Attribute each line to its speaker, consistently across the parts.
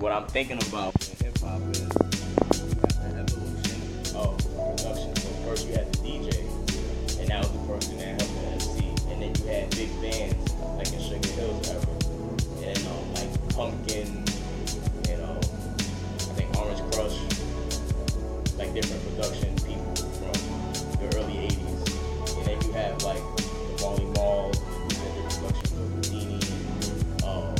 Speaker 1: what I'm thinking about in hip hop is the evolution of production. So first you had the DJ, and that was the person that helped the MC, and then you had big bands like in Sugar Hills ever, and um, like Pumpkin, you know, I think Orange Krush, like different production people from the early '80s, and then you have like the the production of Whodini, um,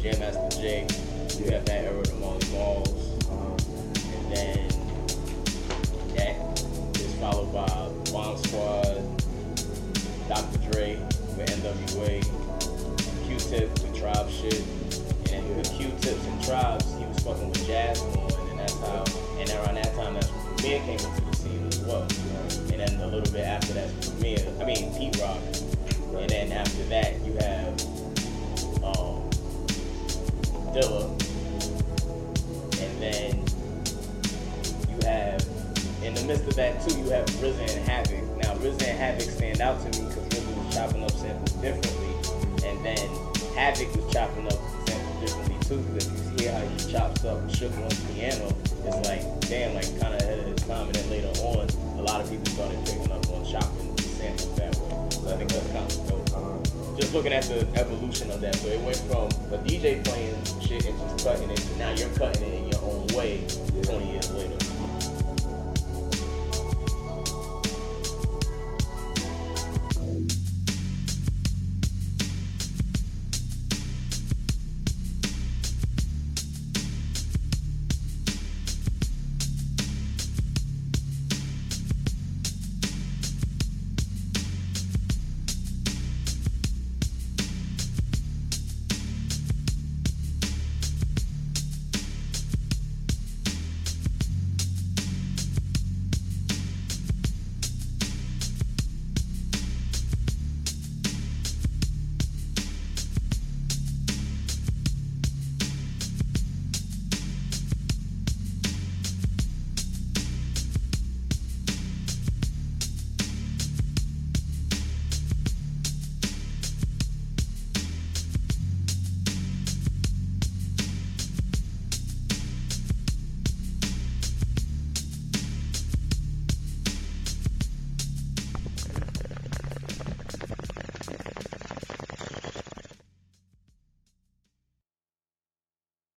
Speaker 1: Jam Master. You have that era, the Marley Marls, and then that is followed by Bomb Squad, Dr. Dre with NWA, Q-Tip with Tribe shit, and then with Q-Tips and Tribes, he was fucking with Jazz on, and that's how, and around that time, that's when Premier came into the scene as well. And then a little bit after that, Premier, I mean Pete Rock, and then after that, you have um, Dilla, the midst of that too, you have RZA and Havoc. Now RZA and Havoc stand out to me because RZA was chopping up samples differently, and then Havoc was chopping up samples differently too. Because you hear how he chops up Shook Ones' piano, it's like damn, like kind of ahead of his time. And then later on, a lot of people started picking up on chopping samples that way. So I think that's kind of dope just looking at the evolution of that. So it went from a DJ playing shit and just cutting it now you're cutting it in your own way 20 years later.